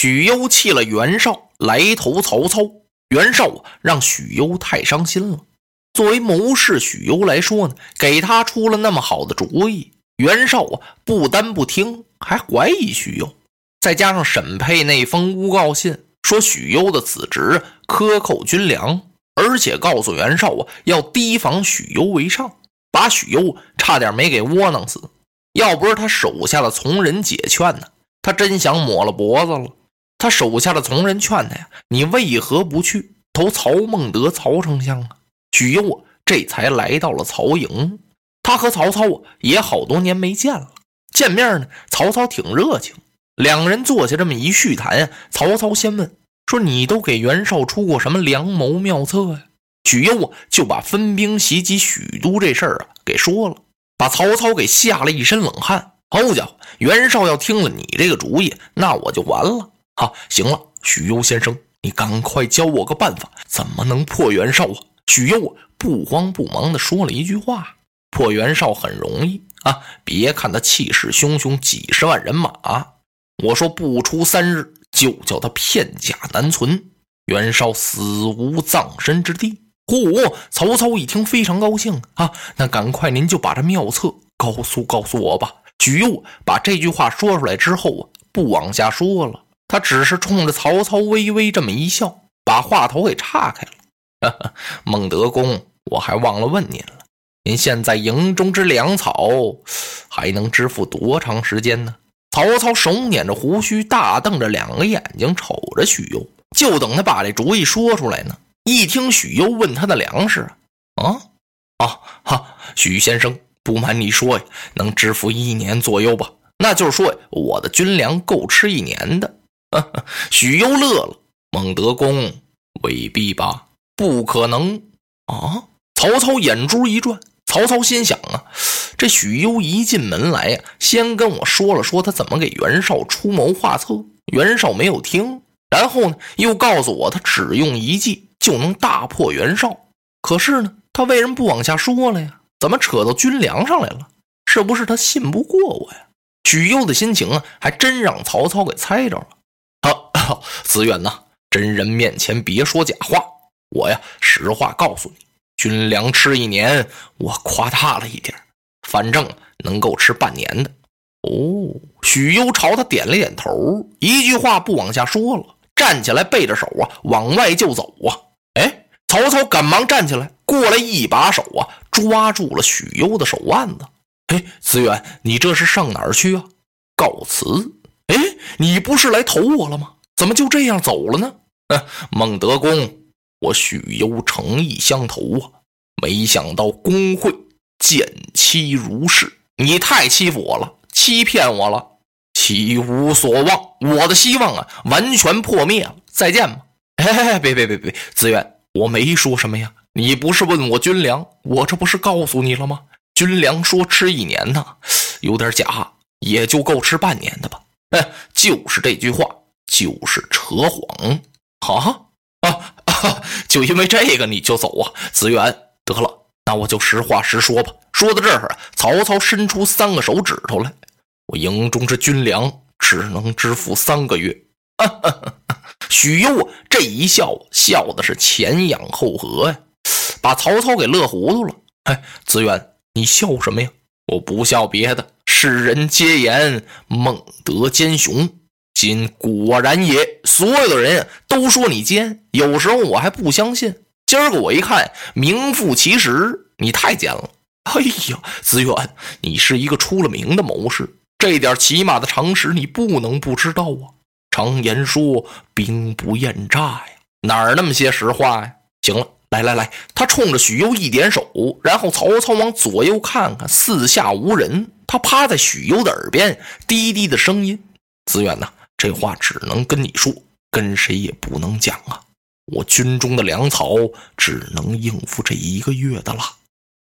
许攸弃了袁绍，来投曹操。袁绍，让许攸太伤心了。作为谋士，许攸来说呢，给他出了那么好的主意，袁绍啊，不单不听，还怀疑许攸。再加上沈佩那封诬告信，说许攸的子侄克扣军粮，而且告诉袁绍啊，要提防许攸为上，把许攸差点没给窝囊死。要不是他手下的从人解劝呢，他真想抹了脖子了。他手下的从人劝他呀：“你为何不去投曹孟德、曹丞相啊？”许攸啊，这才来到了曹营。他和曹操啊，也好多年没见了。见面呢，曹操挺热情，两人坐下这么一叙谈呀。曹操先问说：“你都给袁绍出过什么良谋妙策呀？”许攸啊，就把分兵袭击许都这事儿啊给说了，把曹操给吓了一身冷汗。好家伙，袁绍要听了你这个主意，那我就完了。好，行了，许攸先生，你赶快教我个办法，怎么能破袁绍啊？许攸不慌不忙地说了一句话：“破袁绍很容易啊，别看他气势汹汹，几十万人马，我说不出三日，就叫他片甲难存，袁绍死无葬身之地。”嚯！曹操一听非常高兴啊，那赶快您就把这妙策告诉告诉我吧。许攸把这句话说出来之后啊，不往下说了。他只是冲着曹操微微这么一笑，把话头给岔开了。孟德公，我还忘了问您了，您现在营中之粮草还能支付多长时间呢？曹操手捻着胡须，大瞪着两个眼睛瞅着许攸，就等他把这主意说出来呢。一听许攸问他的粮食，啊啊哈，许先生，不瞒你说呀，能支付一年左右吧？那就是说，我的军粮够吃一年的。许攸乐了，孟德公未必吧？不可能啊！曹操眼珠一转，曹操心想啊，这许攸一进门来呀，先跟我说了说他怎么给袁绍出谋划策，袁绍没有听，然后呢，又告诉我他只用一计就能大破袁绍。可是呢，他为什么不往下说了呀？怎么扯到军粮上来了？是不是他信不过我呀？许攸的心情啊，还真让曹操给猜着了。子远呐，真人面前别说假话。我呀，实话告诉你，军粮吃一年，我夸大了一点，反正能够吃半年的。哦，许攸朝他点了点头，一句话不往下说了，站起来背着手啊，往外就走啊。哎，曹操赶忙站起来，过来一把手啊，抓住了许攸的手腕子。哎，子远，你这是上哪儿去啊？告辞。哎，你不是来投我了吗？怎么就这样走了呢？嗯，孟德公，我许攸诚意相投啊，没想到公会见欺如是，你太欺负我了，欺骗我了，岂无所望，我的希望啊，完全破灭了。再见吧。哎，别别别别，子远，我没说什么呀。你不是问我军粮，我这不是告诉你了吗？军粮说吃一年呢，有点假，也就够吃半年的吧。哎，就是这句话。就是扯谎，哈啊啊！就因为这个你就走啊？子远，得了，那我就实话实说吧。说到这儿，曹操伸出三个手指头来，我营中之军粮只能支付三个月。许攸这一笑，笑的是前仰后合呀，把曹操给乐糊涂了。哎，子远，你笑什么呀？我不笑别的，世人皆言孟德奸雄。今果然也，所有的人都说你奸，有时候我还不相信。今儿个我一看，名副其实，你太奸了。哎呀，子远，你是一个出了名的谋士，这点起码的常识你不能不知道啊。常言说，兵不厌诈呀，哪儿那么些实话呀？行了，来来来，他冲着许攸一点手，然后曹操往左右看看，四下无人，他趴在许攸的耳边，低低的声音：“子远呐。”这话只能跟你说，跟谁也不能讲啊！我军中的粮草只能应付这一个月的了。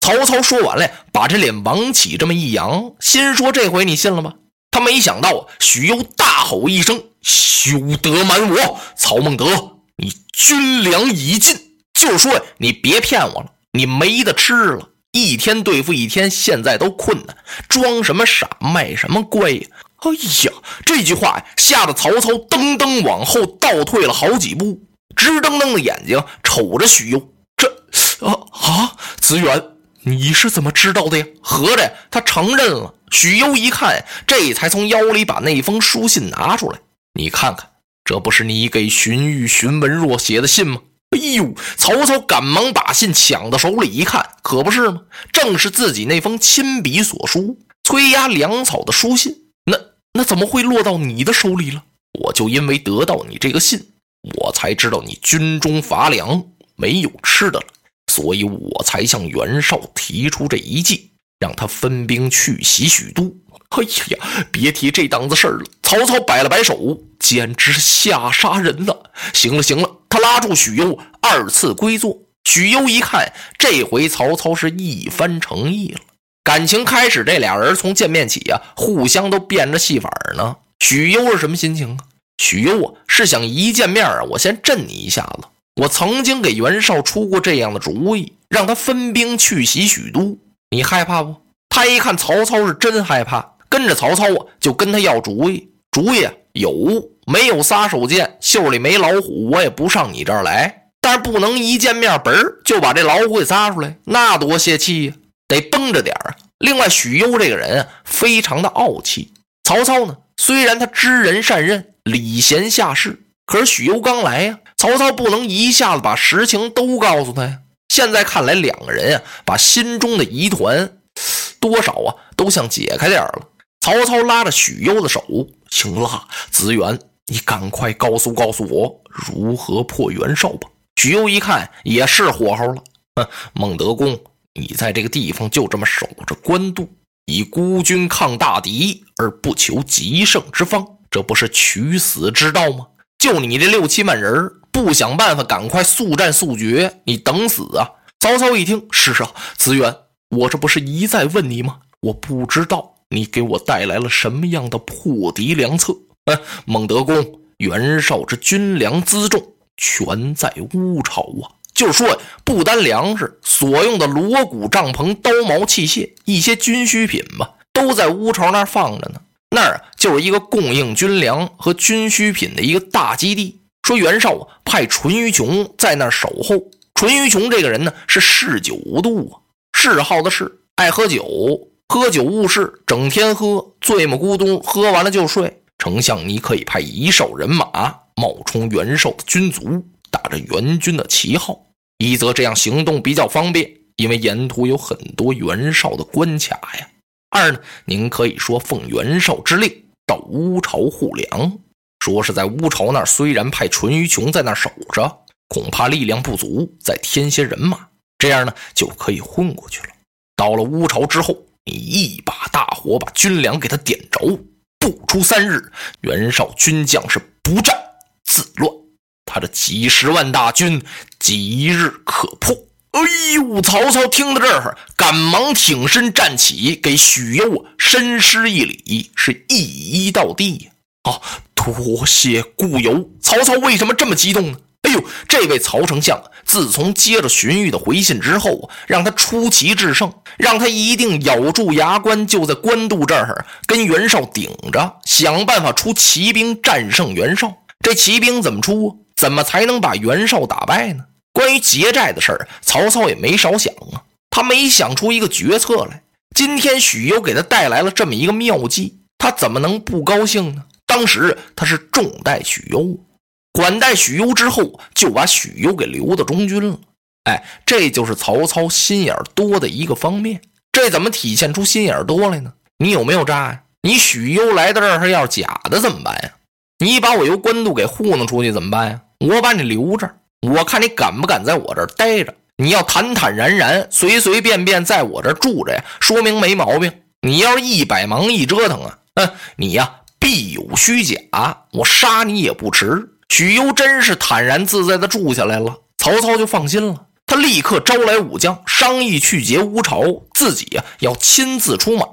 曹操说完了，把这脸往起这么一扬，心说：“这回你信了吧？”他没想到，许攸大吼一声：“休得瞒我！曹孟德，你军粮已尽，就说你别骗我了，你没得吃了，一天对付一天，现在都困难，装什么傻，卖什么乖呀？”哎呀，这句话吓得曹操噔噔往后倒退了好几步，直瞪瞪的眼睛瞅着许攸。这啊啊，子远，你是怎么知道的呀？合着他承认了。许攸一看，这才从腰里把那封书信拿出来。你看看，这不是你给荀彧、荀文若写的信吗？哎呦！曹操赶忙把信抢到手里一看，可不是吗？正是自己那封亲笔所书、催押粮草的书信。那怎么会落到你的手里了？我就因为得到你这个信，我才知道你军中乏粮，没有吃的了，所以我才向袁绍提出这一计，让他分兵去袭许都。哎呀呀，别提这档子事儿了。曹操摆了摆手，简直是吓杀人了。行了行了，他拉住许攸，二次归坐。许攸一看，这回曹操是一番诚意了。感情开始，这俩人从见面起啊，互相都变着戏法呢。许攸是什么心情啊？许攸啊，是想一见面啊，我先震你一下子。我曾经给袁绍出过这样的主意，让他分兵去袭许都，你害怕不？他一看曹操是真害怕。跟着曹操啊，就跟他要主意。主意有没有撒手锏？袖里没老虎，我也不上你这儿来。但是不能一见面嘣就把这老虎给撒出来，那多泄气呀！得绷着点儿啊。另外，许攸这个人啊，非常的傲气。曹操呢，虽然他知人善任，礼贤下士，可是许攸刚来呀，曹操不能一下子把实情都告诉他呀。现在看来，两个人啊，把心中的疑团多少啊，都想解开点儿了。曹操拉着许攸的手，行了，子远，你赶快告诉告诉我如何破袁绍吧。许攸一看也是火候了，哼，孟德公，你在这个地方就这么守着官渡，以孤军抗大敌而不求极胜之方，这不是取死之道吗？就你这六七万人，不想办法赶快速战速决，你等死啊！曹操一听，是啊，子远，我这不是一再问你吗？我不知道。你给我带来了什么样的破敌良策？嗯，孟德公，袁绍之军粮辎重全在乌巢啊！就是说不单粮食，所用的锣鼓、帐篷、刀矛器械，一些军需品吧，都在乌巢那儿放着呢。那儿就是一个供应军粮和军需品的一个大基地。说袁绍，派淳于琼在那儿守候。淳于琼这个人呢，是嗜酒无度啊，嗜好的是爱喝酒。喝酒误事，整天喝，醉么咕咚，喝完了就睡。丞相，你可以派一哨人马冒充袁绍的军卒，打着援军的旗号。一则这样行动比较方便，因为沿途有很多袁绍的关卡呀。二呢，您可以说奉袁绍之令到乌巢护粮，说是在乌巢那儿，虽然派淳于琼在那儿守着，恐怕力量不足，再添些人马，这样呢就可以混过去了。到了乌巢之后。你一把大火把军粮给他点着，不出三日，袁绍军将是不战自乱，他这几十万大军即日可破。哎呦！曹操听到这儿，赶忙挺身站起，给许攸深施一礼，是一一到地呀。啊，多谢故友。曹操为什么这么激动呢？哎呦，这位曹丞相，自从接了荀彧的回信之后，让他出奇制胜，让他一定咬住牙关，就在官渡这儿跟袁绍顶着，想办法出骑兵战胜袁绍。这骑兵怎么出？怎么才能把袁绍打败呢？关于结寨的事儿，曹操也没少想啊，他没想出一个决策来。今天许攸给他带来了这么一个妙计，他怎么能不高兴呢？当时他是重待许攸。管待许攸之后，就把许攸给留到中军了。哎，这就是曹操心眼多的一个方面。这怎么体现出心眼多来呢？你有没有诈呀？你许攸来到这儿要是假的怎么办呀？你把我由官渡给糊弄出去怎么办呀？我把你留着，我看你敢不敢在我这儿待着。你要坦坦然然、随随便便在我这儿住着呀，说明没毛病。你要是一百忙一折腾啊，嗯，你呀必有虚假，我杀你也不迟。许攸真是坦然自在的住下来了，曹操就放心了。他立刻招来武将，商议去劫乌巢，自己呀要亲自出马。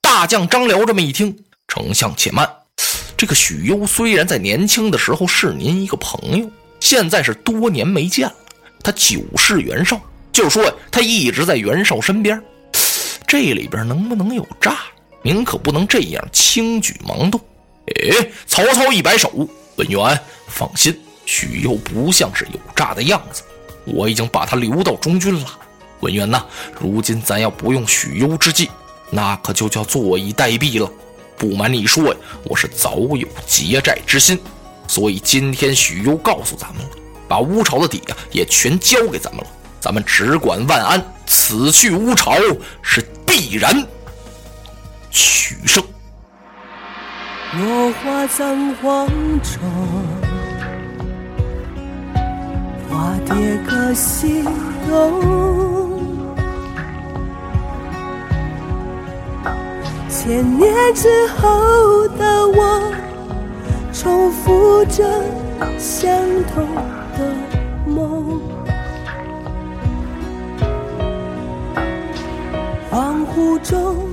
大将张辽这么一听，丞相且慢，这个许攸虽然在年轻的时候是您一个朋友，现在是多年没见了，他久视袁绍，就是说他一直在袁绍身边，这里边能不能有诈？您可不能这样轻举妄动。哎，曹操一摆手，文员放心，许攸不像是有诈的样子，我已经把他留到中军了。文员呐，如今咱要不用许攸之计，那可就叫坐以待毙了。不瞒你说呀，我是早有结债之心，所以今天许攸告诉咱们了，把乌巢的底呀也全交给咱们了，咱们只管万安，此去乌巢是必然取胜。落花葬黄冢，花蝶各西东。千年之后的我，重复着相同的梦。恍惚中。